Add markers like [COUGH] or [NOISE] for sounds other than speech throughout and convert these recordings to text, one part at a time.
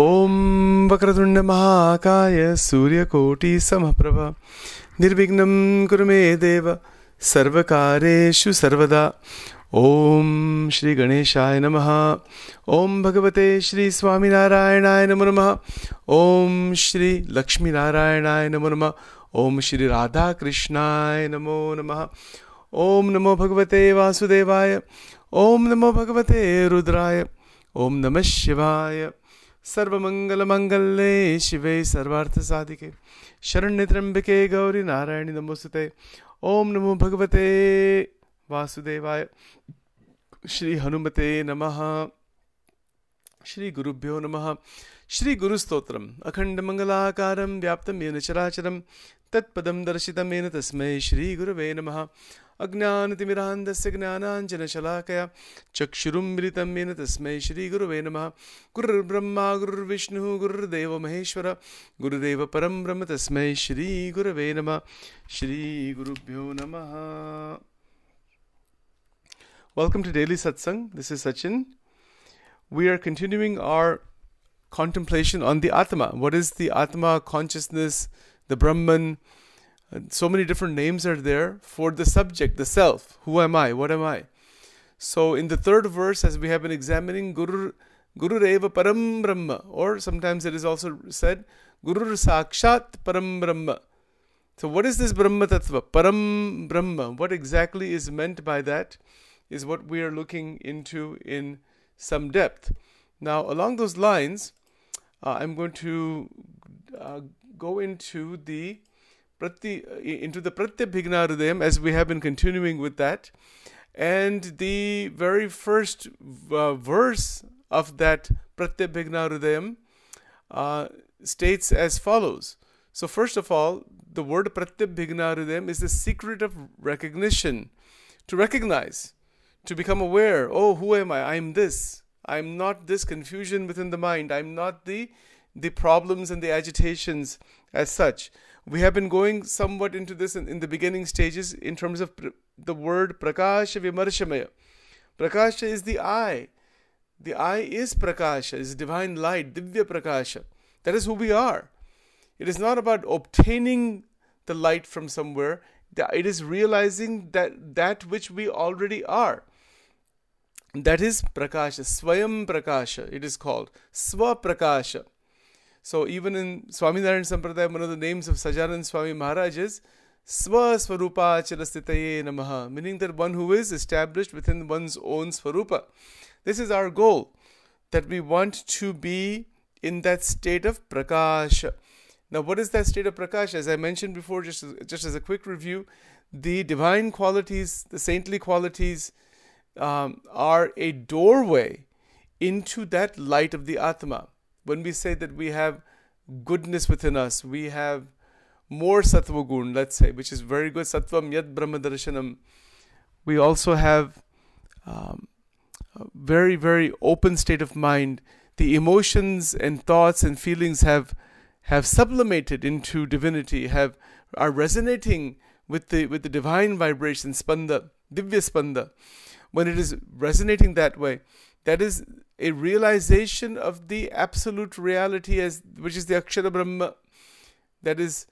ॐ वक्रतुण्डमहाकाय सूर्यकोटिसमप्रभ निर्विघ्नं कुरु मे देव, सर्वकारेषु सर्वदा। ॐ श्रीगणेशाय नमः। ॐ भगवते श्रीस्वामिनारायणाय नमो नमः। ॐ श्रीलक्ष्मीनारायणाय नमो नमः। ॐ श्रीराधाकृष्णाय नमो नमः। ॐ नमो भगवते वासुदेवाय। ॐ नमो भगवते रुद्राय। ॐ नमः शिवाय। सर्वमङ्गलमङ्गले शिवे सर्वार्थसाधिके शरण्यत्र्यम्बिके गौरि नारायणि नमोस्तुते। ॐ नमो भगवते वासुदेवाय। श्रीहनुमते नमः। श्रीगुरुभ्यो नमः। श्रीगुरुस्तोत्रम् अखण्डमङ्गलाकारं व्याप्तं येन चराचरं तत्पदं दर्शितं येन तस्मै श्रीगुरवे नमः। अज्ञानतिमिरान्धस्य ज्ञानाञ्जनशलाकया चक्षुरुं मिलितं येन तस्मै श्रीगुरुवे नमः गुरुर्ब्रह्मा गुरुर्विष्णुः गुरुर्देवो महेश्वर गुरुदेव परं ब्रह्म तस्मै श्रीगुरवे नमः श्रीगुरुभ्यो नमः Welcome to Daily Satsang. This is Sachin. We are continuing our contemplation on the Atma. What is the Atma consciousness, the Brahman? Uh, So many different names are there for the subject, the self. Who am I? What am I? So in the third verse, as we have been examining, Guru Guru Reva Param Brahma, or sometimes it is also said Guru Sakshat Param Brahma. So what is this Brahma Tattva? Param Brahma. What exactly is meant by that is what we are looking into in some depth. Now, along those lines, uh, I'm going to uh, go into the prati, into the Pratyabhigna Hridayam as we have been continuing with that. And the very first uh, verse of that Pratyabhigna Hridayam uh, states as follows. So, first of all, the word Pratyabhigna Hridayam is the secret of recognition, to recognize, to become aware. Oh, who am I? I'm this. I'm not this confusion within the mind. I'm not the the problems and the agitations as such. We have been going somewhat into this in, in the beginning stages in terms of pr- the word prakasha vimarshamaya. Prakasha is the eye. The eye is prakasha, is divine light, divya prakasha. That is who we are. It is not about obtaining the light from somewhere. It is realizing that that which we already are. That is prakasha, swayam prakasha. It is called swa prakasha. So even in Swaminarayan Sampradaya, one of the names of Sahajanand Swami Maharaj is Swa Swarupa Charastitaye Namaha, meaning that one who is established within one's own Swarupa. This is our goal, that we want to be in that state of Prakasha. Now, what is that state of Prakasha? As I mentioned before, just as, just as a quick review, the divine qualities, the saintly qualities, um, are a doorway into that light of the Atma when we say that we have goodness within us, we have more sattva gun, let's say, which is very good, sattvam yad brahma darshanam. We also have um, a very, very open state of mind. The emotions and thoughts and feelings have have sublimated into divinity, have are resonating with the with the divine vibration, spanda, divya spanda. When it is resonating that way, that is a realization of the absolute reality as which is the akshara brahma that is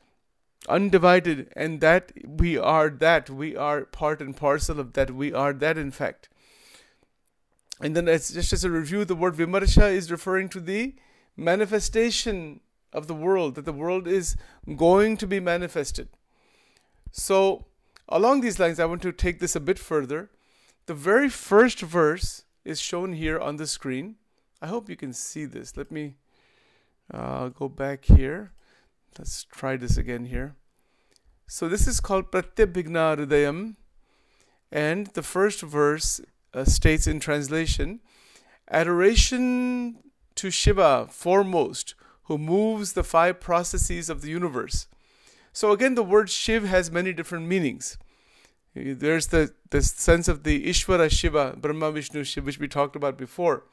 undivided and that we are that we are part and parcel of that we are that in fact. And then as just as a review the word vimarsha is referring to the manifestation of the world that the world is going to be manifested. So along these lines i want to take this a bit further. The very first verse is shown here on the screen. I hope you can see this. Let me uh, go back here. Let's try this again here. So this is called Pratyabhigna Hridayam, and the first verse uh, states in translation, adoration to Shiva foremost, who moves the five processes of the universe. So again, the word Shiv has many different meanings. There's the, the sense of the Ishvara Shiva, Brahma Vishnu Shiva, which we talked about before.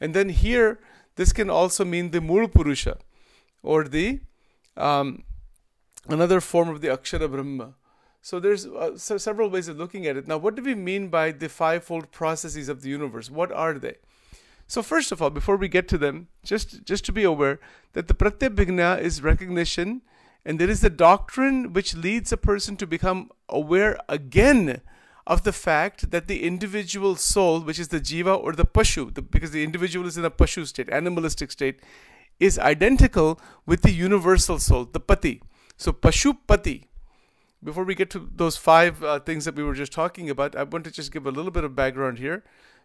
And then here, this can also mean the Mul Purusha, or the um, another form of the Akshara Brahma. So there's uh, so several ways of looking at it. Now, what do we mean by the fivefold processes of the universe? What are they? So first of all, before we get to them, just just to be aware that the pratyabhigna is recognition, and there is a doctrine which leads a person to become aware again of the fact that the individual soul, which is the jiva or the pashu, the, because the individual is in a pashu state, animalistic state, is identical with the universal soul, the pati. So pashupati. Before we get to those five uh, things that we were just talking about, I want to just give a little bit of background here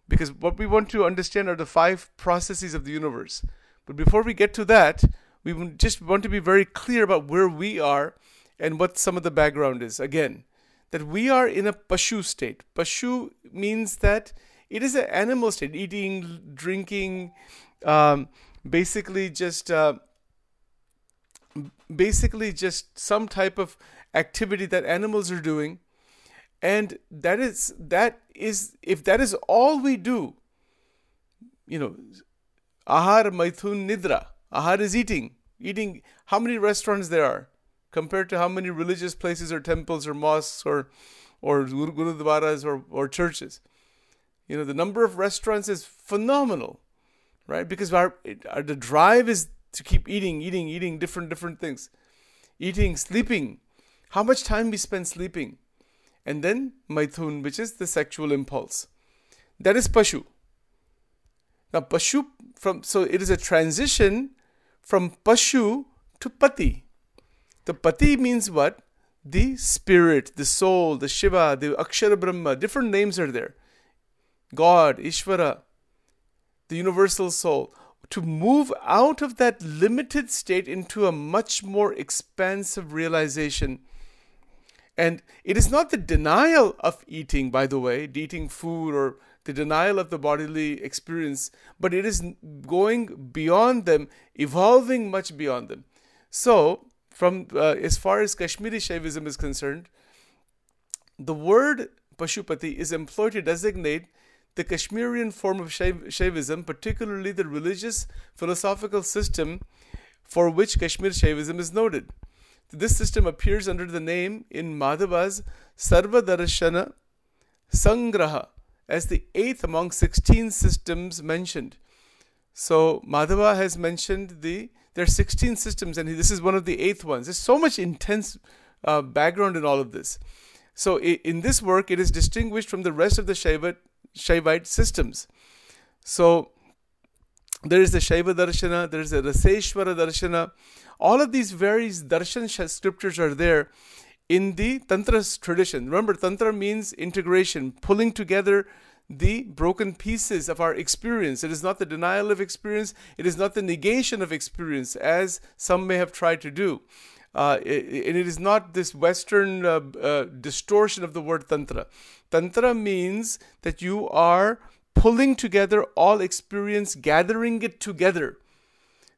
because what we want to understand are the five processes of the universe. But before we get to that, we just want to be very clear about where we are and what some of the background is. Again, that we are in a pashu state. Pashu means that it is an animal state, eating, drinking, um, basically just uh, basically just some type of activity that animals are doing and that is that is if that is all we do you know ahar maithun nidra ahar is eating eating how many restaurants there are compared to how many religious places or temples or mosques or or gurudwaras or, or churches you know the number of restaurants is phenomenal right because our, our the drive is to keep eating eating eating different different things eating sleeping how much time we spend sleeping. And then maithun, which is the sexual impulse. That is pashu. Now pashu from so it is a transition from pashu to pati. The pati means what? The spirit, the soul, the Shiva, the Akshara Brahma, different names are there. God, Ishvara, the universal soul. To move out of that limited state into a much more expansive realization and it is not the denial of eating, by the way, eating food or the denial of the bodily experience, but it is going beyond them, evolving much beyond them. So, from uh, as far as Kashmiri Shaivism is concerned, the word Pashupati is employed to designate the Kashmirian form of Shaivism, particularly the religious philosophical system for which Kashmir Shaivism is noted. This system appears under the name in Madhava's Sarvadarshana Sangraha as the eighth among 16 systems mentioned. So Madhava has mentioned the there are 16 systems, and this is one of the eighth ones. There's so much intense uh, background in all of this. So in this work, it is distinguished from the rest of the Shaiva, Shaivite systems. So there is the Shaiva Darshana, there is the Raseshwara Darshana, all of these various darshan scriptures are there in the Tantra tradition. Remember, Tantra means integration, pulling together the broken pieces of our experience. It is not the denial of experience, it is not the negation of experience, as some may have tried to do. Uh, and it is not this Western uh, uh, distortion of the word Tantra. Tantra means that you are pulling together all experience, gathering it together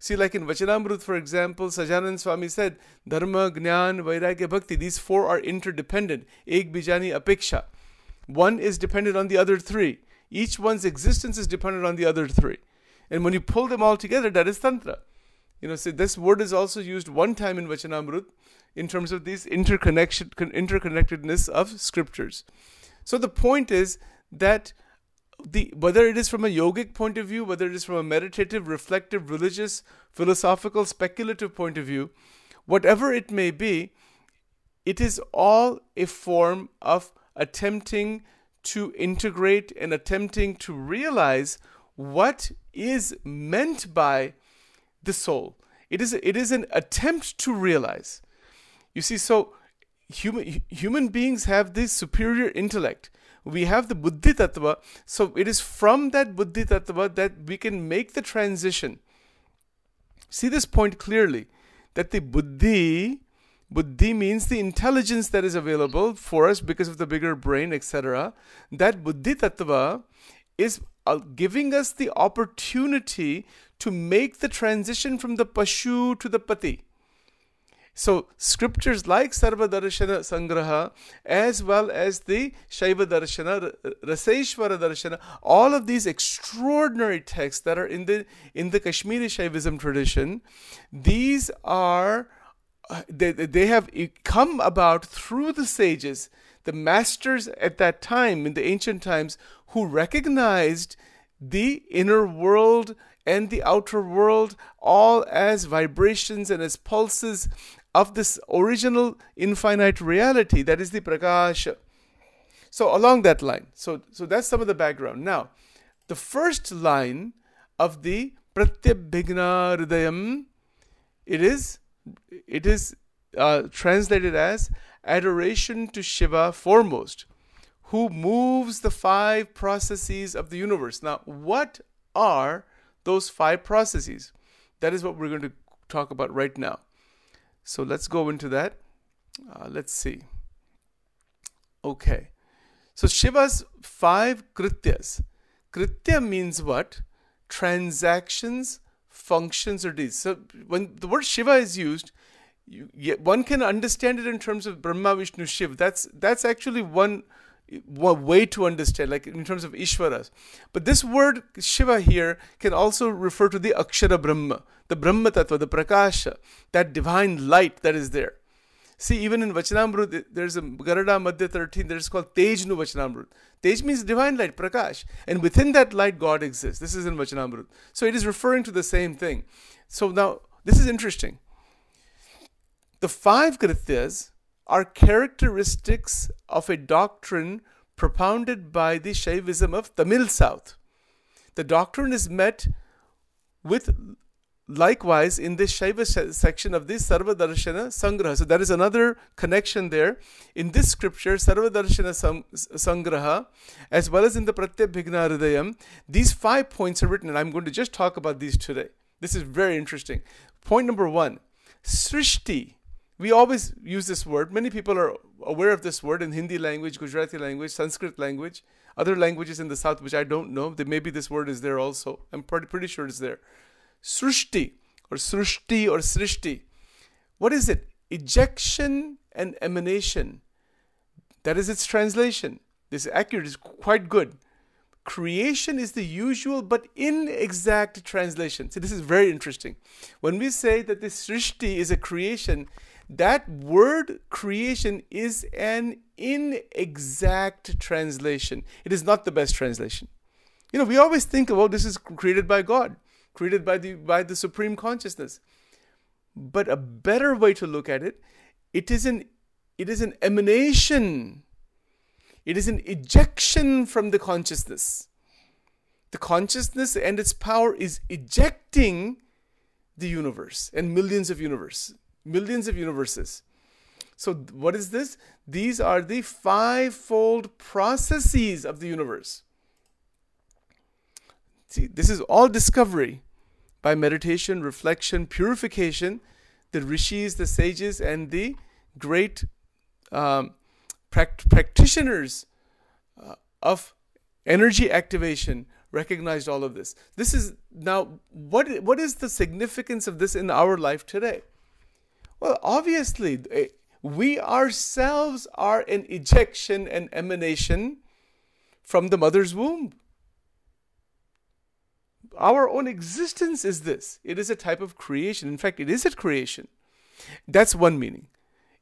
See, like in Vachanamrut, for example, Sahajanand Swami said, Dharma, Gnan, Vairagya, Bhakti, these four are interdependent. Ek bijani apeksha. One is dependent on the other three. Each one's existence is dependent on the other three. And when you pull them all together, that is Tantra. You know, see, this word is also used one time in Vachanamrut in terms of these interconnection, interconnectedness of scriptures. So the point is that the whether it is from a yogic point of view, whether it is from a meditative, reflective, religious, philosophical, speculative point of view, whatever it may be, it is all a form of attempting to integrate and attempting to realize what is meant by the soul. It is it is an attempt to realize. You see, so human human beings have this superior intellect we have the buddhi tattva. So it is from that buddhi tattva that we can make the transition. See this point clearly that the buddhi buddhi means the intelligence that is available for us because of the bigger brain etc that buddhi tattva is uh, giving us the opportunity to make the transition from the pashu to the pati so scriptures like Sarva Darshana Sangraha as well as the Shaiva Darshana, Raseshwara Darshana, all of these extraordinary texts that are in the in the Kashmiri Shaivism tradition, these are uh, they, they have come about through the sages, the masters at that time in the ancient times who recognized the inner world and the outer world all as vibrations and as pulses of this original infinite reality that is the prakasha so along that line so so that's some of the background now the first line of the pratyabhigna hridayam it is it is uh, translated as adoration to shiva foremost who moves the five processes of the universe now what are those five processes. That is what we're going to talk about right now. So let's go into that. Uh, let's see. Okay. So Shiva's five krityas. Kritya means what? Transactions, functions, or deeds. So when the word Shiva is used, you, one can understand it in terms of Brahma, Vishnu, Shiva. That's that's actually one one way to understand, like in terms of Ishvaras. But this word Shiva here can also refer to the Akshara Brahma, the Brahma Tattva, the Prakasha, that divine light that is there. See, even in Vachanamrut, there's a Gadhada Madhya 13, there's called Tejnu Vachanamrut. Tej means divine light, Prakash. And within that light, God exists. This is in Vachanamrut. So it is referring to the same thing. So now, this is interesting. The five Krityas are characteristics of a doctrine propounded by the Shaivism of Tamil South. The doctrine is met with likewise in this Shaiva section of the Sarva Darshana Sangraha. So there is another connection there. In this scripture, Sarva Darshana Sangraha, as well as in the Pratyabhigna Hridayam, these five points are written, and I'm going to just talk about these today. This is very interesting. Point number one Srishti we always use this word. Many people are aware of this word in Hindi language, Gujarati language, Sanskrit language, other languages in the south which I don't know. Maybe this word is there also. I'm pretty, pretty sure it's there. Srushti or Srushti or Srishti. What is it? Ejection and emanation. That is its translation. This is accurate, is quite good. Creation is the usual but inexact translation. See, this is very interesting. When we say that this Srishti is a creation, that word creation is an inexact translation. It is not the best translation. You know, we always think about oh, this is created by God, created by the by the supreme consciousness. But a better way to look at it, it is an it is an emanation. It is an ejection from the consciousness. The consciousness and its power is ejecting the universe and millions of universes millions of universes. So, what is this? These are the fivefold processes of the universe. See, this is all discovery by meditation, reflection, purification. The rishis, the sages, and the great um, pract- practitioners uh, of energy activation recognized all of this. This is now what what is the significance of this in our life today? Well, obviously, eh, we ourselves are an ejection and emanation from the mother's womb. Our own existence is this. It is a type of creation. In fact, it is a creation. That's one meaning.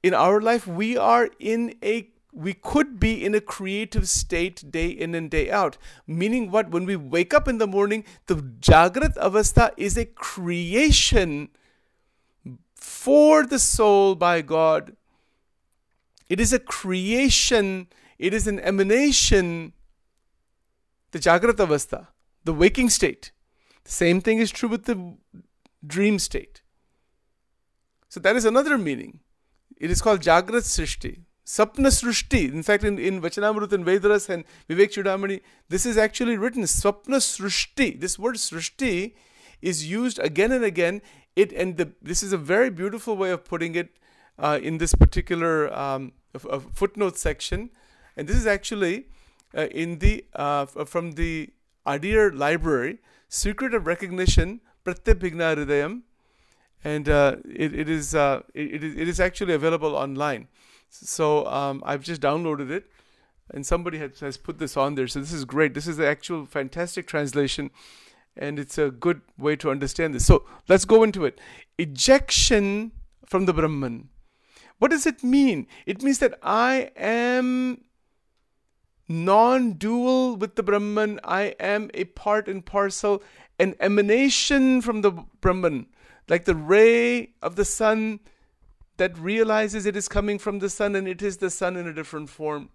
In our life, we are in a we could be in a creative state day in and day out. Meaning what? When we wake up in the morning, the Jagrat Avastha is a creation for the soul by God. It is a creation, it is an emanation, the Jagrata Avastha, the waking state. The same thing is true with the dream state. So that is another meaning. It is called Jagrat Srishti. Sapna Srishti. In fact, in, in Vachanamrut and Vedaras and Vivek Chudamani, this is actually written Sapna Srishti. This word Srishti is used again and again it and the, this is a very beautiful way of putting it uh, in this particular um, footnote section, and this is actually uh, in the uh, from the Adyar library, Secret of Recognition, Pratyabhigna Hridayam, and uh, it, it is uh, it, it is actually available online. So um, I've just downloaded it, and somebody has, has put this on there. So this is great. This is the actual fantastic translation and it's a good way to understand this. So let's go into it. Ejection from the Brahman. What does it mean? It means that I am non dual with the Brahman. I am a part and parcel, an emanation from the Brahman, like the ray of the sun that realizes it is coming from the sun and it is the sun in a different form.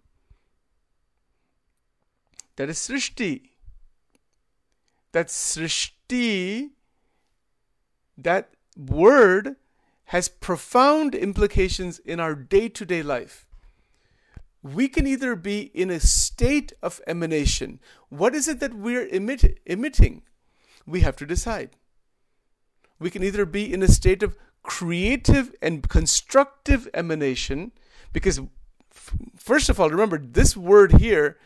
That is Srishti. That Srishti, that word has profound implications in our day to day life. We can either be in a state of emanation. What is it that we're emit- emitting? We have to decide. We can either be in a state of creative and constructive emanation, because, f- first of all, remember this word here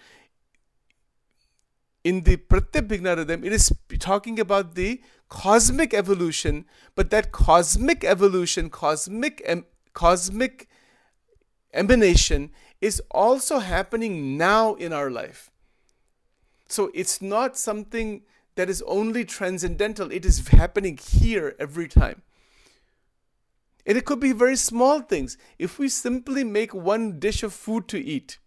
in the Pratyabhigna it is talking about the cosmic evolution, but that cosmic evolution, cosmic em- cosmic emanation is also happening now in our life. So it's not something that is only transcendental, it is happening here every time. And it could be very small things. If we simply make one dish of food to eat,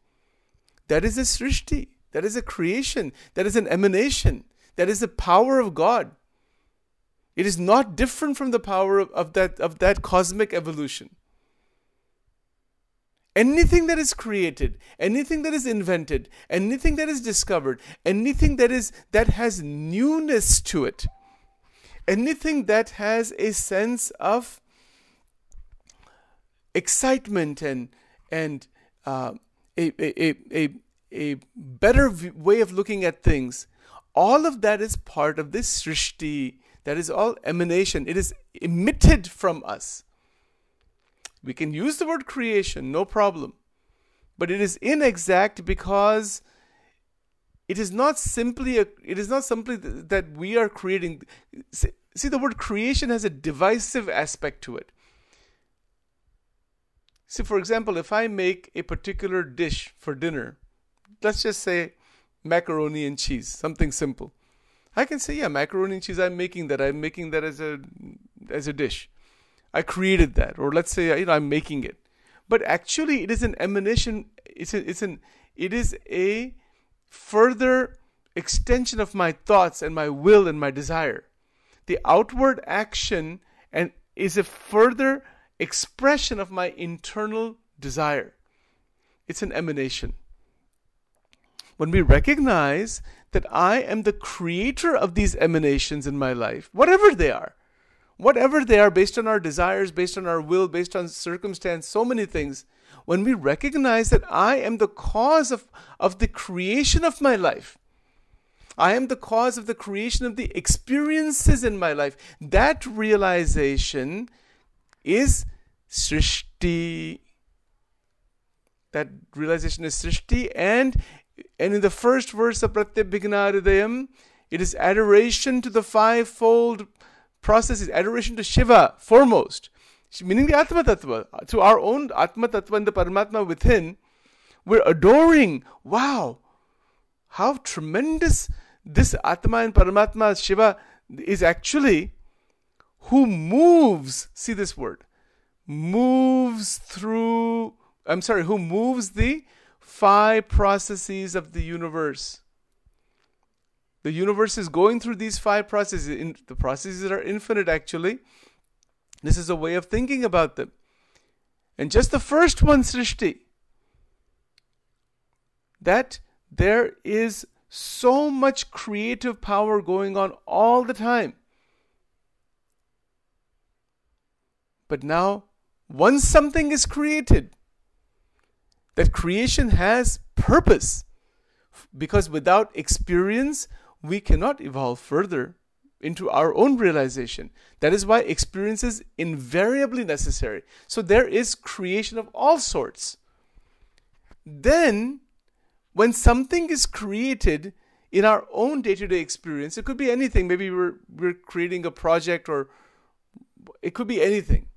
that is a srishti. That is a creation. That is an emanation. That is the power of God. It is not different from the power of, of, that, of that cosmic evolution. Anything that is created, anything that is invented, anything that is discovered, anything that is that has newness to it, anything that has a sense of excitement and and uh, a, a, a, a better way of looking at things, all of that is part of this srishti. That is all emanation. It is emitted from us. We can use the word creation, no problem. But it is inexact because it is not simply a, it is not simply that we are creating see the word creation has a divisive aspect to it see for example if i make a particular dish for dinner let's just say macaroni and cheese, something simple. I can say, yeah, macaroni and cheese. I'm making that. I'm making that as a as a dish. I created that, or let's say you know I'm making it. But actually, it is an emanation. It's a, it's an it is a further extension of my thoughts and my will and my desire. The outward action and is a further expression of my internal desire. It's an emanation when we recognize that I am the creator of these emanations in my life, whatever they are, whatever they are, based on our desires, based on our will, based on circumstance, so many things, when we recognize that I am the cause of, of the creation of my life, I am the cause of the creation of the experiences in my life, that realization is Srishti. That realization is Srishti, and and in the first verse of Pratyabhigna it is adoration to the fivefold processes, adoration to Shiva foremost, meaning the Atma Tattva, to our own Atma Tattva and the Paramatma within. We're adoring. Wow, how tremendous this Atma and Paramatma Shiva is actually who moves, see this word, moves through, I'm sorry, who moves the five processes of the universe. The universe is going through these five processes. In, the processes are infinite, actually. This is a way of thinking about them. And just the first one, Srishti, that there is so much creative power going on all the time. But now, once something is created, that creation has purpose. Because without experience we cannot evolve further into our own realization. That is why experience is invariably necessary. So there is creation of all sorts. Then when something is created in our own day-to-day experience it could be anything. Maybe we're we're creating a project or it could be anything.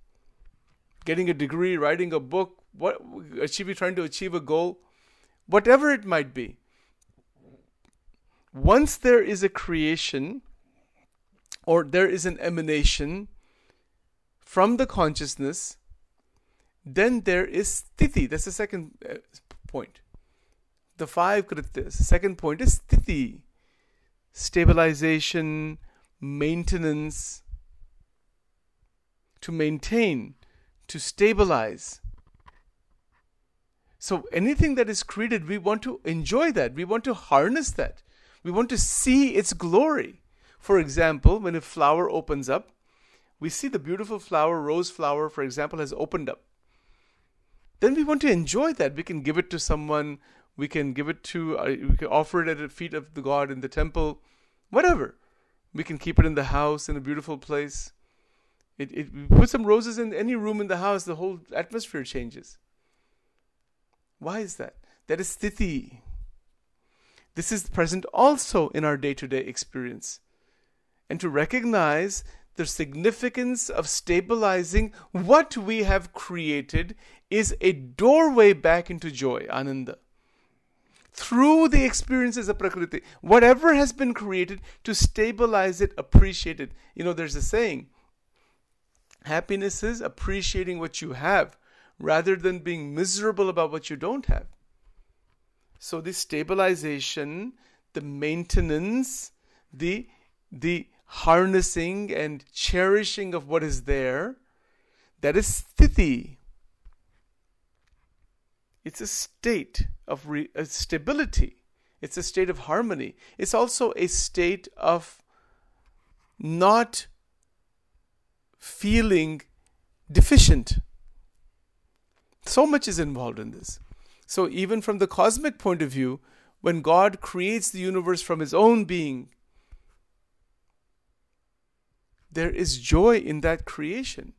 Getting a degree writing a book what achieving trying to achieve a goal whatever it might be once there is a creation or there is an emanation from the consciousness then there is sthiti that's the second uh, point the five krityas. Second point is sthiti, stabilization, maintenance, to maintain, to stabilize. So anything that is created, we want to enjoy that. We want to harness that. We want to see its glory. For example, when a flower opens up, we see the beautiful flower, rose flower, for example, has opened up. Then we want to enjoy that. We can give it to someone. We can give it to, uh, we can offer it at the feet of the God in the temple, whatever. We can keep it in the house in a beautiful place. It, it put some roses in any room in the house, the whole atmosphere changes. Why is that? That is sthiti. This is present also in our day to day experience. And to recognize the significance of stabilizing what we have created is a doorway back into joy, ananda. Through the experiences of Prakriti, whatever has been created, to stabilize it, appreciate it. You know, there's a saying happiness is appreciating what you have rather than being miserable about what you don't have. So the stabilization, the maintenance, the the harnessing and cherishing of what is there, that is sthiti. It's a state of re- stability. It's a state of harmony. It's also a state of not feeling deficient. So much is involved in this. So, even from the cosmic point of view, when God creates the universe from His own being, there is joy in that creation.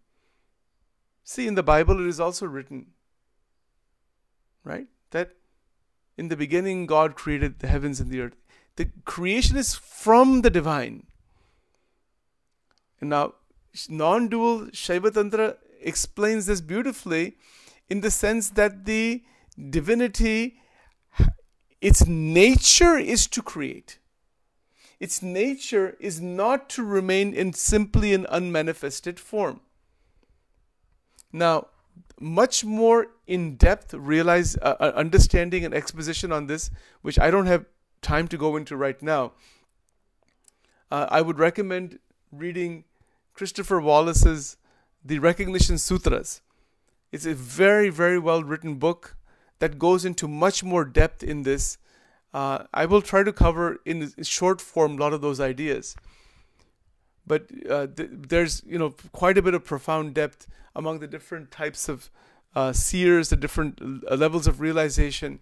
See, in the Bible, it is also written, right? That in the beginning, God created the heavens and the earth. The creation is from the divine. And now, non dual Shaiva Tantra explains this beautifully in the sense that the divinity, its nature is to create. Its nature is not to remain in simply an unmanifested form. Now, much more in depth realize uh, uh, understanding and exposition on this, which I don't have time to go into right now. Uh, I would recommend reading Christopher Wallis's The Recognition Sutras. It's a very, very well written book that goes into much more depth in this. Uh, I will try to cover in short form a lot of those ideas. But uh, th- there's you know quite a bit of profound depth among the different types of uh, seers, the different uh, levels of realization.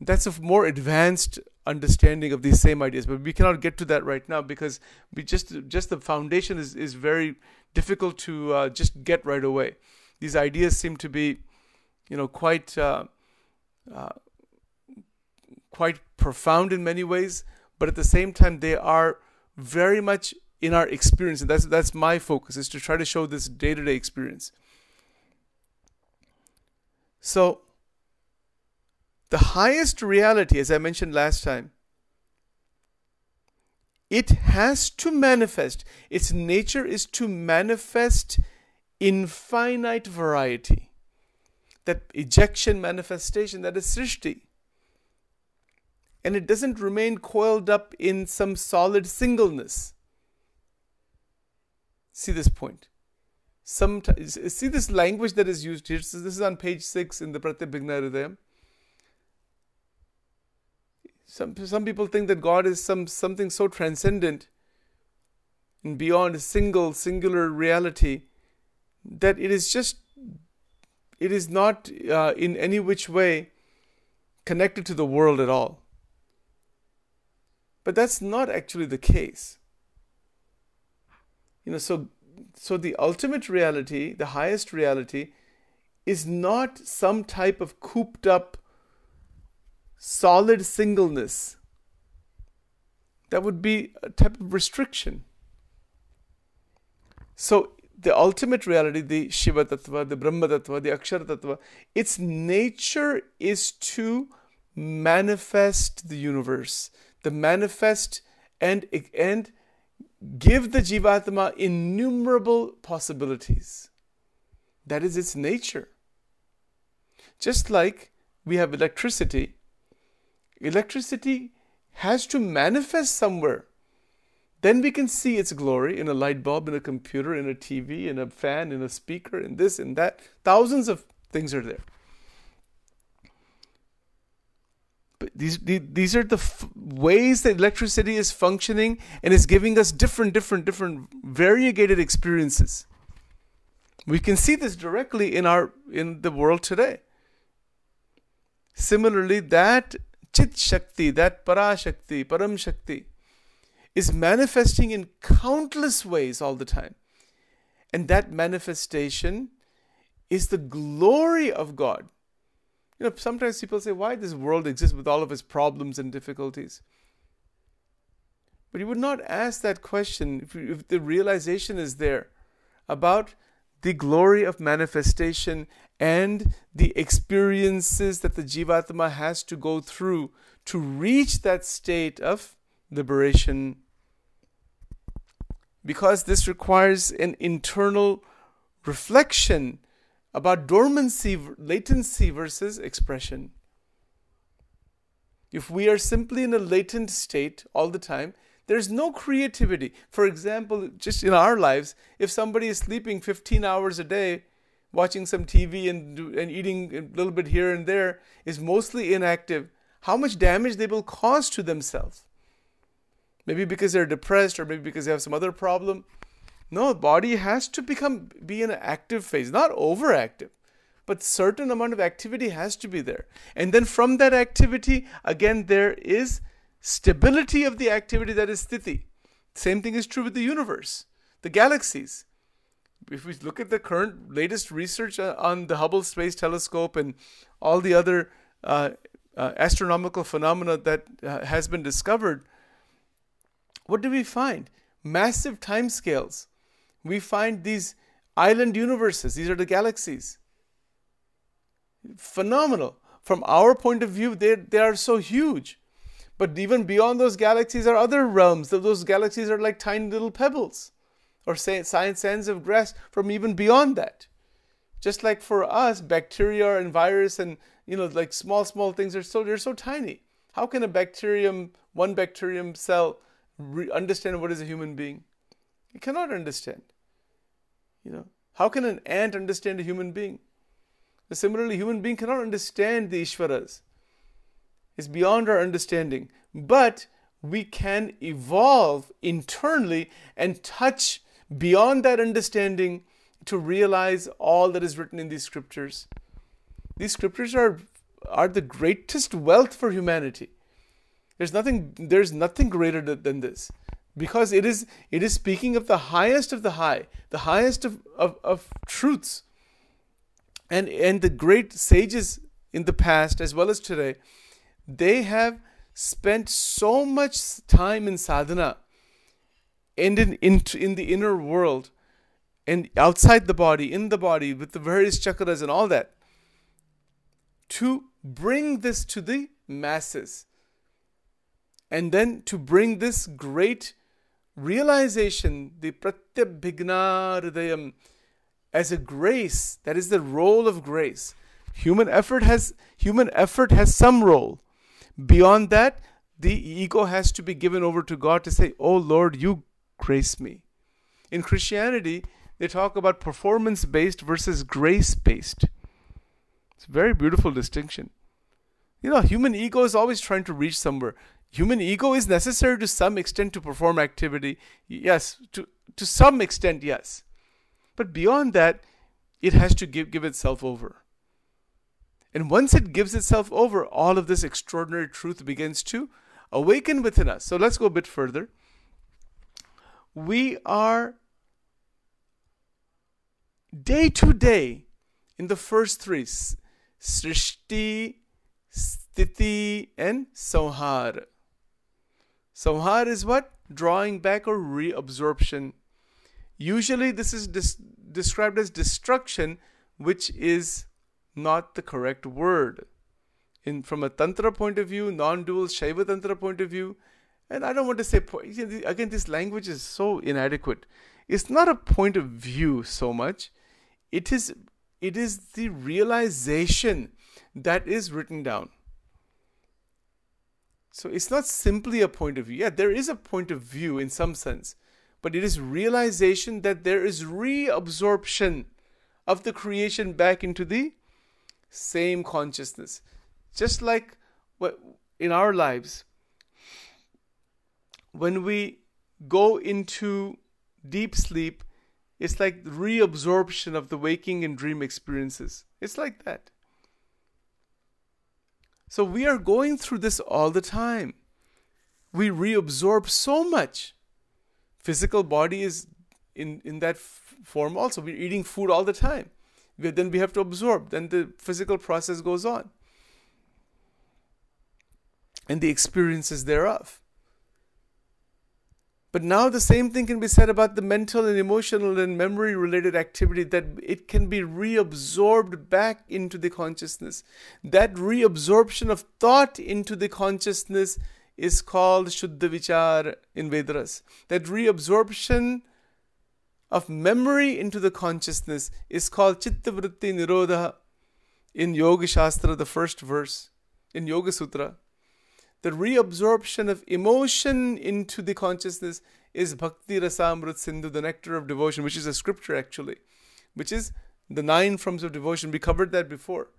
That's a more advanced understanding of these same ideas, but we cannot get to that right now because we just just the foundation is is very difficult to uh, just get right away these ideas seem to be, you know, quite uh, uh, quite profound in many ways, but at the same time they are very much in our experience, and that's that's my focus is to try to show this day to day experience. So, the highest reality, as I mentioned last time, it has to manifest. Its nature is to manifest infinite variety. That ejection manifestation, that is Srishti. And it doesn't remain coiled up in some solid singleness. See this point. Sometimes, see this language that is used here. So this is on page 6 in the Pratyabhigna Hridayam. Some, some people think that God is some something so transcendent and beyond a single, singular reality that it is just it is not uh, in any which way connected to the world at all. But that's not actually the case. You know so so the ultimate reality the highest reality is not some type of cooped up solid singleness that would be a type of restriction. So the ultimate reality, the Shiva Tattva, the Brahma Tattva, the Akshara Tattva, its nature is to manifest the universe, the manifest and and give the Jivatma innumerable possibilities. That is its nature. Just like we have electricity, Electricity has to manifest somewhere. Then we can see its glory in a light bulb, in a computer, in a TV, in a fan, in a speaker, in this, in that. Thousands of things are there. But these, these are the f- ways that electricity is functioning and is giving us different, different, different variegated experiences. We can see this directly in our in the world today. Similarly, that Chit Shakti, that Para Shakti, Param Shakti, is manifesting in countless ways all the time. And that manifestation is the glory of God. You know, sometimes people say, why this world exists with all of its problems and difficulties? But you would not ask that question if, if the realization is there about the glory of manifestation and the experiences that the Jivatma has to go through to reach that state of liberation. Because this requires an internal reflection about dormancy, latency versus expression. If we are simply in a latent state all the time, there's no creativity. For example, just in our lives, if somebody is sleeping 15 hours a day, watching some TV and, and eating a little bit here and there, is mostly inactive, how much damage they will cause to themselves. Maybe because they're depressed or maybe because they have some other problem. No, body has to become be in an active phase, not overactive but certain amount of activity has to be there and then from that activity again there is stability of the activity that is sthiti. Same thing is true with the universe, the galaxies. If we look at the current latest research uh, on the Hubble Space Telescope and all the other uh, uh, astronomical phenomena that uh, has been discovered, what do we find? Massive timescales. We find these island universes. These are the galaxies. Phenomenal. From our point of view, they, they are so huge. But even beyond those galaxies are other realms. Those galaxies are like tiny little pebbles or science sands of grass from even beyond that. Just like for us, bacteria and virus and you know like small small things are so they're so tiny. How can a bacterium, one bacterium cell, re- understand what is a human being? It cannot understand. You know, how can an ant understand a human being? Similarly, human being cannot understand the Ishwaras It's beyond our understanding. But we can evolve internally and touch beyond that understanding to realize all that is written in these scriptures. These scriptures are, are the greatest wealth for humanity. There's nothing, there's nothing greater than this. Because it is, it is speaking of the highest of the high, the highest of, of, of truths. And, and the great sages in the past as well as today they have spent so much time in sadhana and in, in, in the inner world and outside the body, in the body, with the various chakras and all that, to bring this to the masses. And then to bring this great realization, the pratyabhigna hridayam, as a grace, that is the role of grace. Human effort has human effort has some role, Beyond that, the ego has to be given over to God to say, Oh Lord, you grace me. In Christianity, they talk about performance based versus grace based. It's a very beautiful distinction. You know, human ego is always trying to reach somewhere. Human ego is necessary to some extent to perform activity. Yes, to, to some extent, yes. But beyond that, it has to give, give itself over. And once it gives itself over, all of this extraordinary truth begins to awaken within us. So let's go a bit further. We are day to day in the first three Srishti, Sthiti, and Samhar. Samhar is what? Drawing back or reabsorption. Usually, this is dis- described as destruction, which is not the correct word. In from a tantra point of view, non-dual Shaiva tantra point of view, and I don't want to say again this language is so inadequate. It's not a point of view so much. It is it is the realization that is written down. So it's not simply a point of view. Yeah, there is a point of view in some sense, but it is realization that there is reabsorption of the creation back into the same consciousness. Just like in our lives, when we go into deep sleep, it's like reabsorption of the waking and dream experiences. It's like that. So we are going through this all the time. We reabsorb so much. Physical body is in, in that f- form also. We're eating food all the time. Then we have to absorb. Then the physical process goes on. And the experiences thereof. But now the same thing can be said about the mental and emotional and memory related activity that it can be reabsorbed back into the consciousness. That reabsorption of thought into the consciousness is called Shuddha Vichar in Vedas. That reabsorption of memory into the consciousness is called Chitta Vritti Nirodha in Yoga Shastra, the first verse, in Yoga Sutra the reabsorption of emotion into the consciousness is Bhakti Rasamrit Sindhu, the nectar of devotion, which is a scripture actually, which is the nine forms of devotion. We covered that before.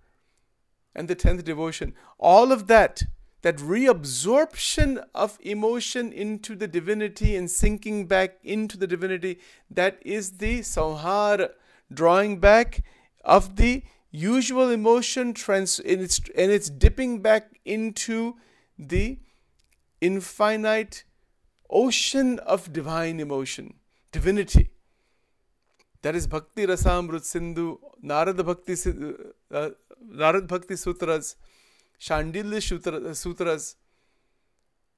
And the tenth devotion. All of that, that reabsorption of emotion into the divinity and sinking back into the divinity, that is the samhara, drawing back of the usual emotion trans it's and it's dipping back into the infinite ocean of divine emotion, divinity. That is Bhakti Rasamrut Sindhu, Narad Bhakti, uh, Narad Bhakti Sutras, Shandilya Sutras.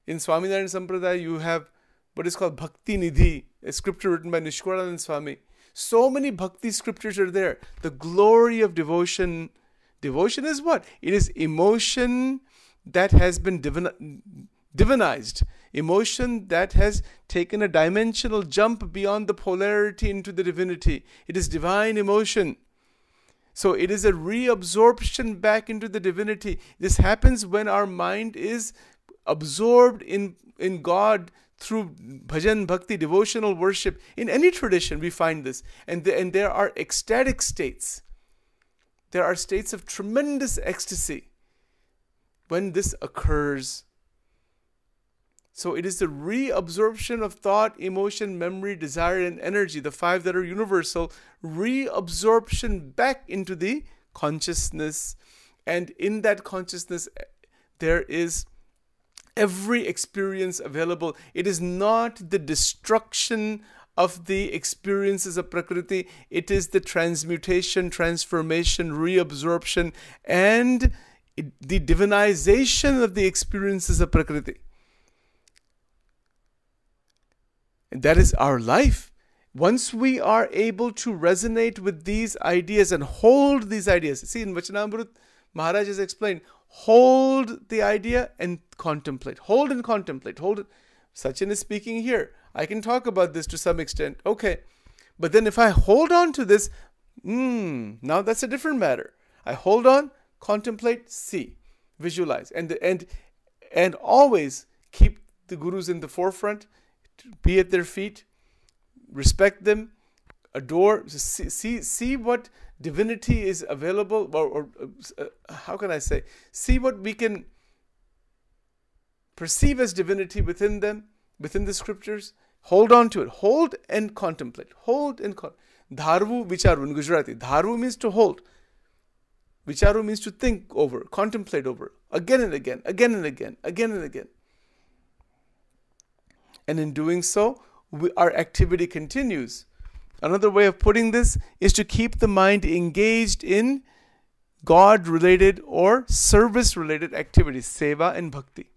In Swaminarayan Sampradaya, you have what is called Bhakti Nidhi, a scripture written by Nishkulanand Swami. So many Bhakti scriptures are there. The glory of devotion. Devotion is what? It is emotion that has been divin- divinized, emotion that has taken a dimensional jump beyond the polarity into the divinity. It is divine emotion. So it is a reabsorption back into the divinity. This happens when our mind is absorbed in, in God through bhajan, bhakti, devotional worship. In any tradition, we find this. And, the, and there are ecstatic states. There are states of tremendous ecstasy when this occurs. So it is the reabsorption of thought, emotion, memory, desire, and energy, the five that are universal, reabsorption back into the consciousness. And in that consciousness, there is every experience available. It is not the destruction of the experiences of Prakriti, it is the transmutation, transformation, reabsorption, and the divinization of the experiences of Prakriti. And that is our life. Once we are able to resonate with these ideas and hold these ideas, see in Vachanamrut, Maharaj has explained hold the idea and contemplate. Hold and contemplate. Hold it. Sachin is speaking here. I can talk about this to some extent. Okay. But then if I hold on to this, hmm, now that's a different matter. I hold on, contemplate, see, visualize, and and and always keep the gurus in the forefront, be at their feet, respect them, adore, see see, see what divinity is available, or, or uh, how can I say, see what we can perceive as divinity within them, within the scriptures. Hold on to it. Hold and contemplate. Hold and con- Dharvu vicharu in Gujarati. Dharvu means to hold. Vicharu means to think over, contemplate over, again and again, again and again, again and again. And in doing so, we, our activity continues. Another way of putting this is to keep the mind engaged in God related or service related activities, seva and bhakti.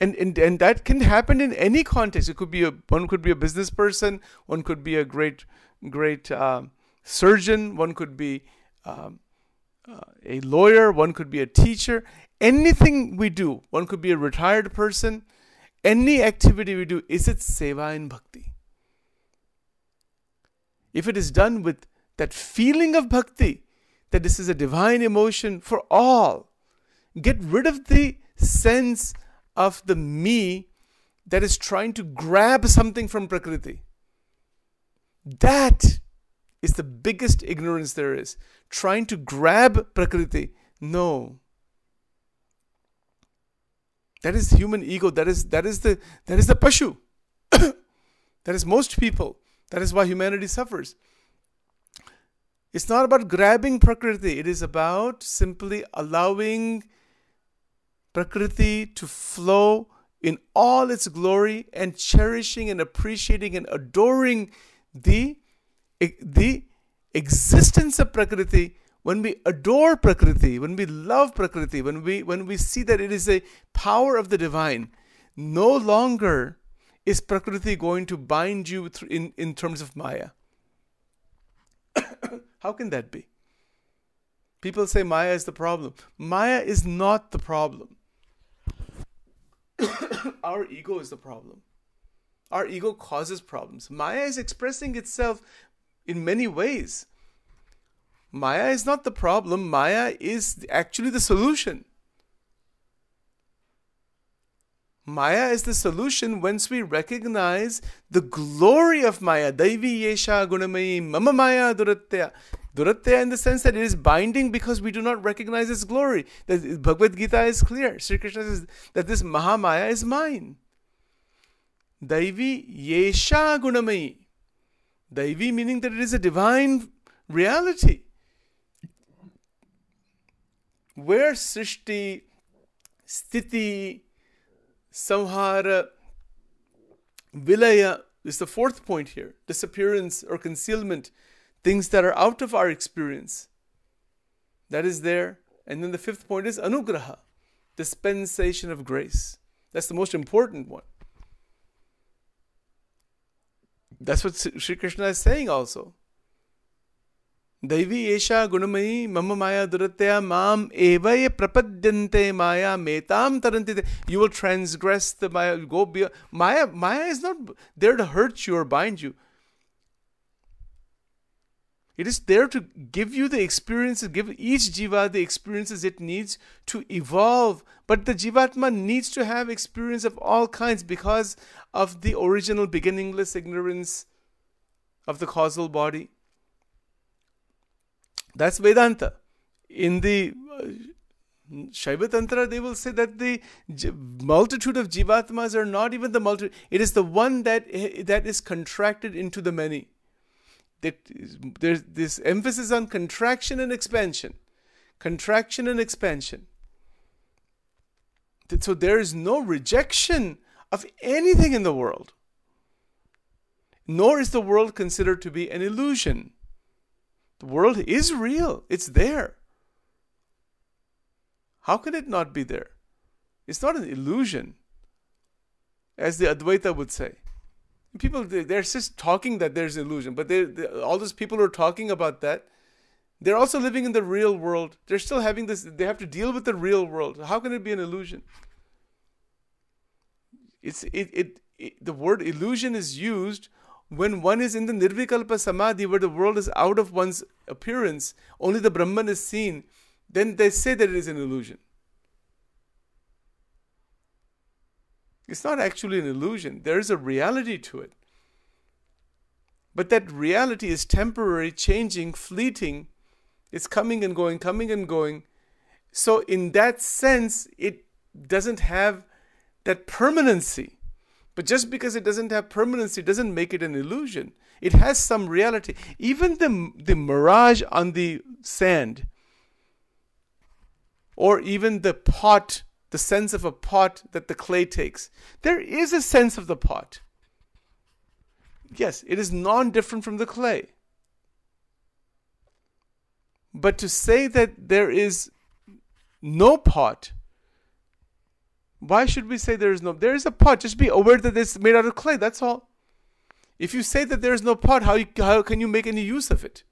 And, and, and that can happen in any context. It could be a, one could be a business person, one could be a great, great uh, surgeon, one could be um, a lawyer, one could be a teacher. Anything we do, one could be a retired person. Any activity we do, is it seva and bhakti? If it is done with that feeling of bhakti, that this is a divine emotion for all, get rid of the sense of the me that is trying to grab something from Prakriti. That is the biggest ignorance there is. Trying to grab Prakriti. No. That is human ego. That is that is the that is the pashu. [COUGHS] that is most people. That is why humanity suffers. It's not about grabbing Prakriti. It is about simply allowing Prakriti to flow in all its glory and cherishing and appreciating and adoring the, the existence of Prakriti when we adore Prakriti, when we love Prakriti, when we, when we see that it is a power of the divine, no longer is Prakriti going to bind you in, in terms of Maya. [COUGHS] How can that be? People say Maya is the problem. Maya is not the problem. [COUGHS] Our ego is the problem. Our ego causes problems. Maya is expressing itself in many ways. Maya is not the problem, Maya is actually the solution. Maya is the solution once we recognize the glory of Maya. Daivi Yesha Gunamayi Mama Maya Duratya. Duratya in the sense that it is binding because we do not recognize its glory. The Bhagavad Gita is clear. Sri Krishna says that this Mahamaya is mine. Daivi Yesha Gunamayi. Daivi meaning that it is a divine reality. Where Srishti, Sthiti, Samhara, Vilaya is the fourth point here disappearance or concealment, things that are out of our experience. That is there. And then the fifth point is Anugraha, dispensation of grace. That's the most important one. That's what Sri Krishna is saying also. दैवी एषा गुणमयी मम माया दुरतया माम एव ये प्रपद्यन्ते माया मेताम तरन्ति you will transgress the maya go beyond maya maya is not there to hurt you or bind you it is there to give you the experiences give each jiva the experiences it needs to evolve but the jivatma needs to have experience of all kinds because of the original beginningless ignorance of the causal body that's Vedanta. In the uh, Shaiva Tantra, they will say that the multitude of jivatmas are not even the multitude. It is the one that that is contracted into the many. That there's this emphasis on contraction and expansion, contraction and expansion. So there is no rejection of anything in the world. Nor is the world considered to be an illusion. The world is real, it's there. How can it not be there? It's not an illusion, as the Advaita would say. People, they're just talking that there's illusion, but they, they, all those people who are talking about that, they're also living in the real world. They're still having this, they have to deal with the real world. How can it be an illusion? It's, it, it, it the word illusion is used when one is in the nirvikalpa samadhi where the world is out of one's appearance, only the Brahman is seen, then they say that it is an illusion. It's not actually an illusion, there is a reality to it. But that reality is temporary, changing, fleeting. It's coming and going, coming and going. So, in that sense, it doesn't have that permanency. But just because it doesn't have permanency doesn't make it an illusion. It has some reality. Even the, the mirage on the sand, or even the pot, the sense of a pot that the clay takes, there is a sense of the pot. Yes, it is non different from the clay. But to say that there is no pot why should we say there is no? There is a pot. Just be aware that it's made out of clay. That's all. If you say that there is no pot, how, you, how can you make any use of it?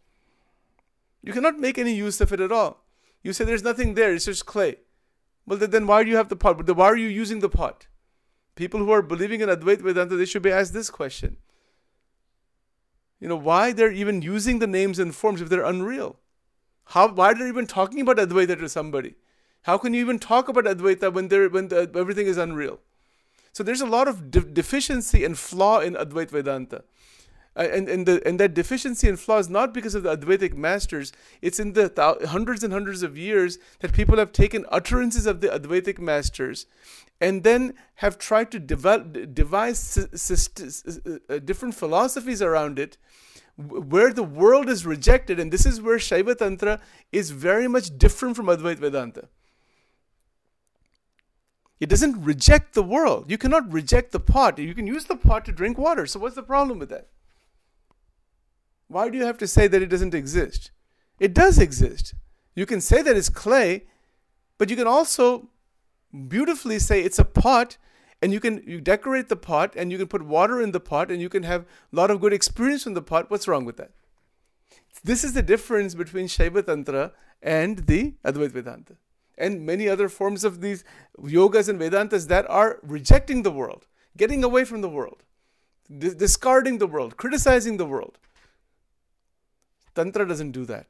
You cannot make any use of it at all. You say there's nothing there, it's just clay. Well, then why do you have the pot? But why are you using the pot? People who are believing in Advaita Vedanta, they should be asked this question. You know, why they're even using the names and forms if they're unreal? How, why are they even talking about Advaita to somebody? How can you even talk about Advaita when there when the, everything is unreal? So there's a lot of de- deficiency and flaw in Advaita Vedanta. And, and, the, and that deficiency and flaw is not because of the Advaitic masters. It's in the th- hundreds and hundreds of years that people have taken utterances of the Advaitic masters and then have tried to develop, devise uh, different philosophies around it where the world is rejected. And this is where Shaiva Tantra is very much different from Advaita Vedanta. It doesn't reject the world. You cannot reject the pot. You can use the pot to drink water. So, what's the problem with that? Why do you have to say that it doesn't exist? It does exist. You can say that it's clay, but you can also beautifully say it's a pot and you can you decorate the pot and you can put water in the pot and you can have a lot of good experience from the pot. What's wrong with that? This is the difference between Shaiva Tantra and the Advaita Vedanta and many other forms of these yogas and Vedantas that are rejecting the world, getting away from the world, discarding the world, criticizing the world. Tantra doesn't do that.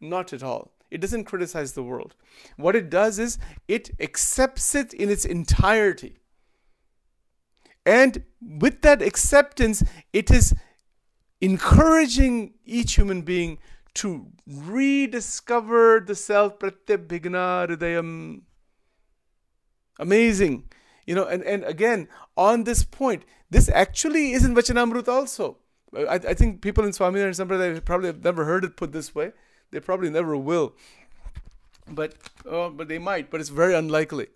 Not at all. It doesn't criticize the world. What it does is it accepts it in its entirety. And with that acceptance, it is encouraging each human being to rediscover the self pratyabhigna hridayam. Amazing. You know, and, and again, on this point, this actually is in Vachanamrut also. I, I think people in Swaminarayan Sampradaya probably have never heard it put this way. They probably never will. But uh, but they might, but it's very unlikely.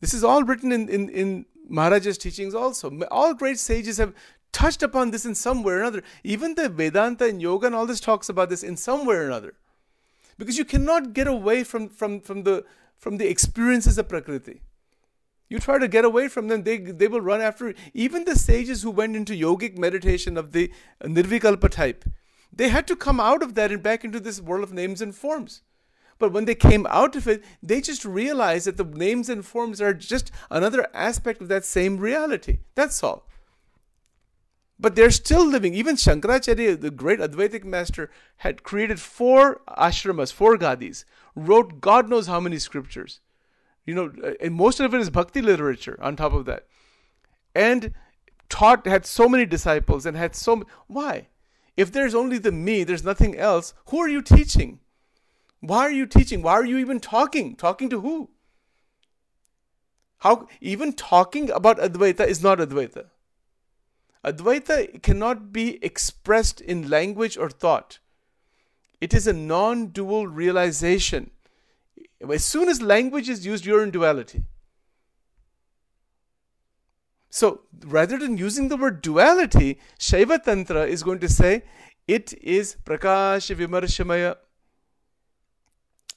This is all written in, in, in Maharaja's teachings also. All great sages have touched upon this in some way or another. Even the Vedanta and yoga and all this talks about this in some way or another. Because you cannot get away from, from, from, the, from the experiences of Prakriti. You try to get away from them, they, they will run after Even the sages who went into yogic meditation of the Nirvikalpa type, they had to come out of that and back into this world of names and forms. But when they came out of it, they just realized that the names and forms are just another aspect of that same reality. That's all. But they're still living. Even Shankaracharya, the great Advaitic master, had created four ashramas, four gadis, wrote God knows how many scriptures. You know, uh, and most of it is bhakti literature on top of that. And taught, had so many disciples and had so many. Why? If there's only the me, there's nothing else, who are you teaching? Why are you teaching? Why are you even talking? Talking to who? How even talking about Advaita is not Advaita. Advaita cannot be expressed in language or thought. It is a non dual realization. As soon as language is used, you're in duality. So rather than using the word duality, Shaiva Tantra is going to say it is Prakash Vimarshamaya.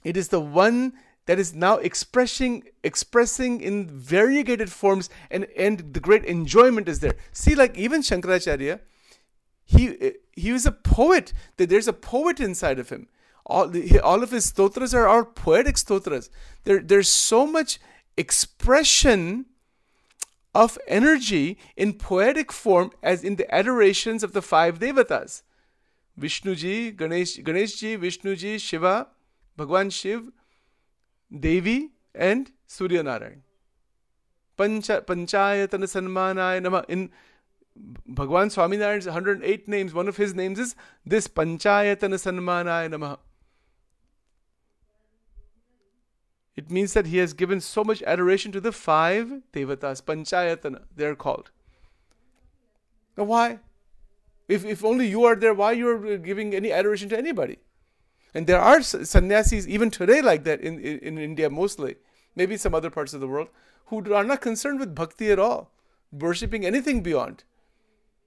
It is the one that is now expressing expressing in variegated forms and and the great enjoyment is there. See like even shankaracharya he he was a poet. There's a poet inside of him. All, all of his stotras are, are poetic stotras. There there's so much expression of energy in poetic form as in the adorations of the five devatas. Vishnuji ganesh ganeshji vishnuji shiva bhagwan shiv Devi and Surya Narayan. Pancha, Panchayatana Sanmanaya Nama. In Bhagwan Swaminarayan's 108 names, one of his names is this Panchayatana Sanmanaya Nama. It means that he has given so much adoration to the five devatas, Panchayatana, they are called. Now, why? If, if only you are there, why you are giving any adoration to anybody? And there are sannyasis even today like that in, in, in India mostly, maybe some other parts of the world, who are not concerned with bhakti at all, worshipping anything beyond.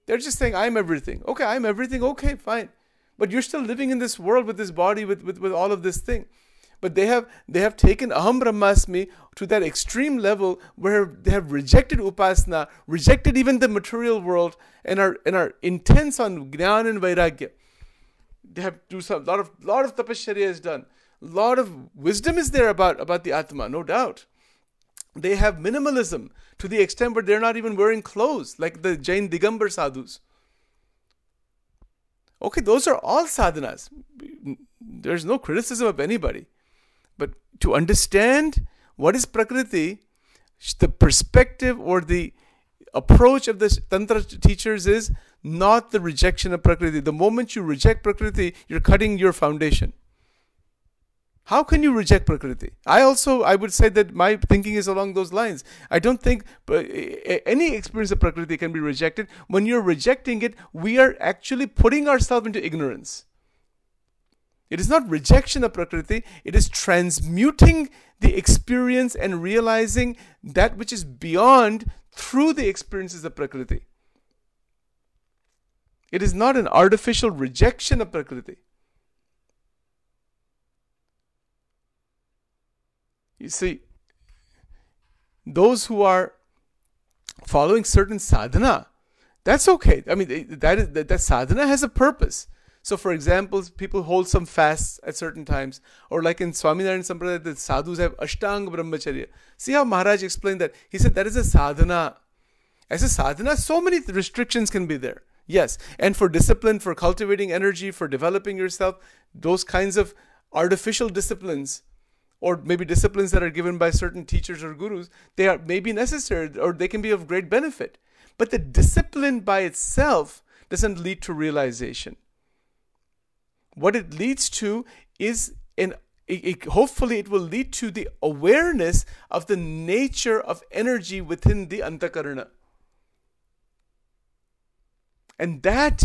They're just saying, I'm everything. Okay, I'm everything. Okay, fine. But you're still living in this world with this body, with, with, with all of this thing. But they have they have taken Aham Brahmasmi to that extreme level where they have rejected Upasana, rejected even the material world, and are and are intense on Gnan and Vairagya they have do some lot of lot of tapasya is done. Lot of wisdom is there about about the atma, no doubt. They have minimalism to the extent where they're not even wearing clothes, like the Jain Digambar sadhus. Okay, those are all sadhanas. There's no criticism of anybody. But to understand what is Prakriti, the perspective or the approach of the Tantra teachers is not the rejection of Prakriti. The moment you reject Prakriti, you're cutting your foundation. How can you reject Prakriti? I also, I would say that my thinking is along those lines. I don't think uh, any experience of Prakriti can be rejected. When you're rejecting it, we are actually putting ourselves into ignorance. It is not rejection of Prakriti, it is transmuting the experience and realizing that which is beyond through the experiences of Prakriti. It is not an artificial rejection of Prakriti. You see, those who are following certain sadhana, that's okay. I mean, that, is, that, that sadhana has a purpose. So, for example, people hold some fasts at certain times, or like in Swaminarayan Sampradaya, the sadhus have Ashtang Brahmacharya. See how Maharaj explained that? He said that is a sadhana. As a sadhana, so many restrictions can be there. Yes, and for discipline, for cultivating energy, for developing yourself, those kinds of artificial disciplines, or maybe disciplines that are given by certain teachers or gurus, they are maybe necessary or they can be of great benefit. But the discipline by itself doesn't lead to realization. What it leads to is in it, it, hopefully it will lead to the awareness of the nature of energy within the antakarana and that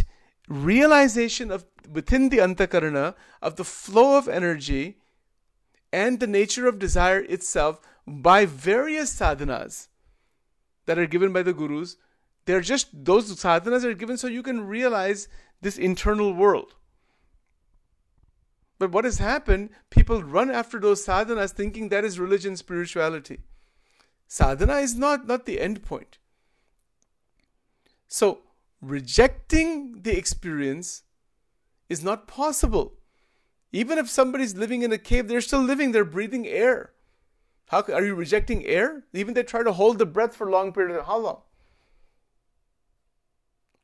realization of within the antakarana of the flow of energy and the nature of desire itself by various sadhanas that are given by the gurus they're just those sadhanas are given so you can realize this internal world but what has happened, people run after those sadhanas thinking that is religion, spirituality. Sadhana is not, not the end point. So, rejecting the experience is not possible. Even if somebody's living in a cave, they're still living, they're breathing air. How are you rejecting air? Even they try to hold the breath for long period of time. How long?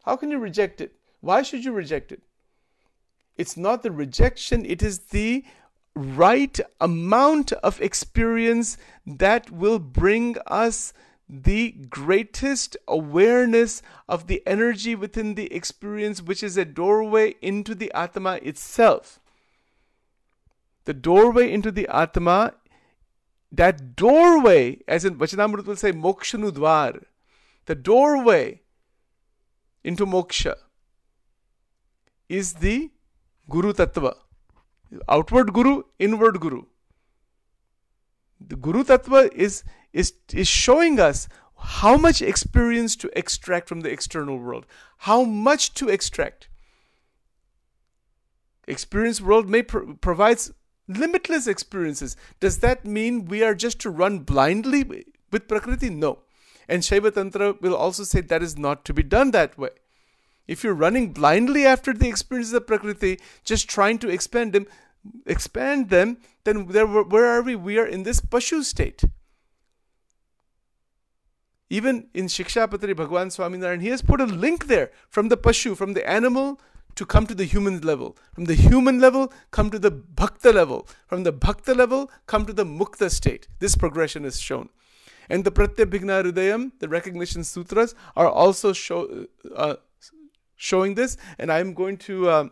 How can you reject it? Why should you reject it? It's not the rejection, it is the right amount of experience that will bring us the greatest awareness of the energy within the experience, which is a doorway into the Atma itself. The doorway into the Atma, that doorway, as in Vachanamrut will say, Mokshanudvar, the doorway into moksha is the Guru Tattva. Outward Guru, inward Guru. The Guru Tattva is, is, is showing us how much experience to extract from the external world, how much to extract. Experience world may pro- provides limitless experiences. Does that mean we are just to run blindly with Prakriti? No. And Shaiva Tantra will also say that is not to be done that way. If you're running blindly after the experiences of Prakriti, just trying to expand them, expand them, then there, where are we? We are in this Pashu state. Even in Shikshapatri Bhagwan Swaminarayan, he has put a link there from the Pashu, from the animal to come to the human level. From the human level, come to the Bhakta level. From the Bhakta level, come to the Mukta state. This progression is shown. And the Pratyabhigna Hridayam, the recognition sutras, are also show, uh, showing this, and I'm going to uh,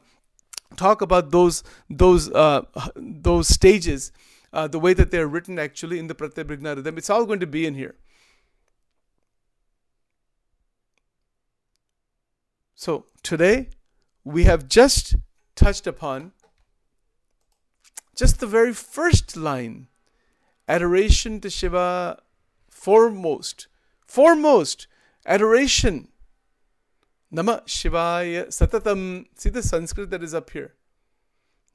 talk about those those uh, those stages, uh, the way that they're written actually in the Pratyabhigna Hridayam. It's all going to be in here. So today we have just touched upon just the very first line adoration to Shiva foremost foremost adoration Namah Shivaya Satatam. See the Sanskrit that is up here.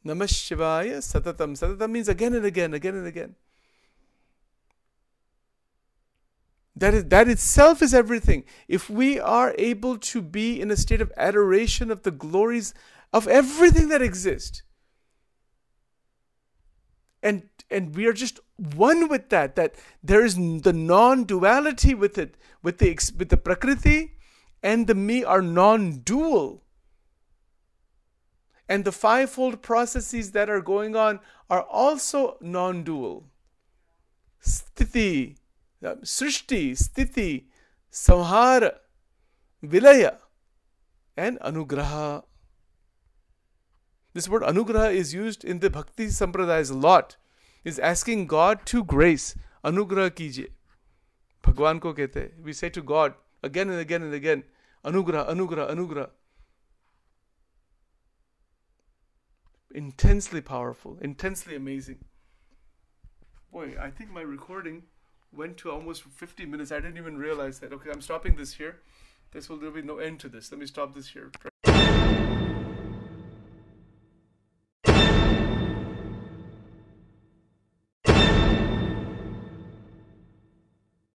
Namah Shivaya Satatam. Satatam means again and again, again and again. That, is, that itself is everything. If we are able to be in a state of adoration of the glories of everything that exists, and and we are just one with that, that there is the non-duality with it, with the with the prakriti and the me are non dual. And the fivefold processes that are going on are also non dual. Sthiti, uh, Srishti, Sthiti, Samhara, Vilaya, and Anugraha. This word Anugraha is used in the Bhakti Sampradayas a lot. Is asking God to grace. Anugraha kijiye. Bhagwan ko kete. We say to God again and again and again, Anugrah, Anugrah, Anugrah. Intensely powerful, intensely amazing. Boy, I think my recording went to almost 50 minutes. I didn't even realize that. Okay, I'm stopping this here. This will, there will be no end to this. Let me stop this here.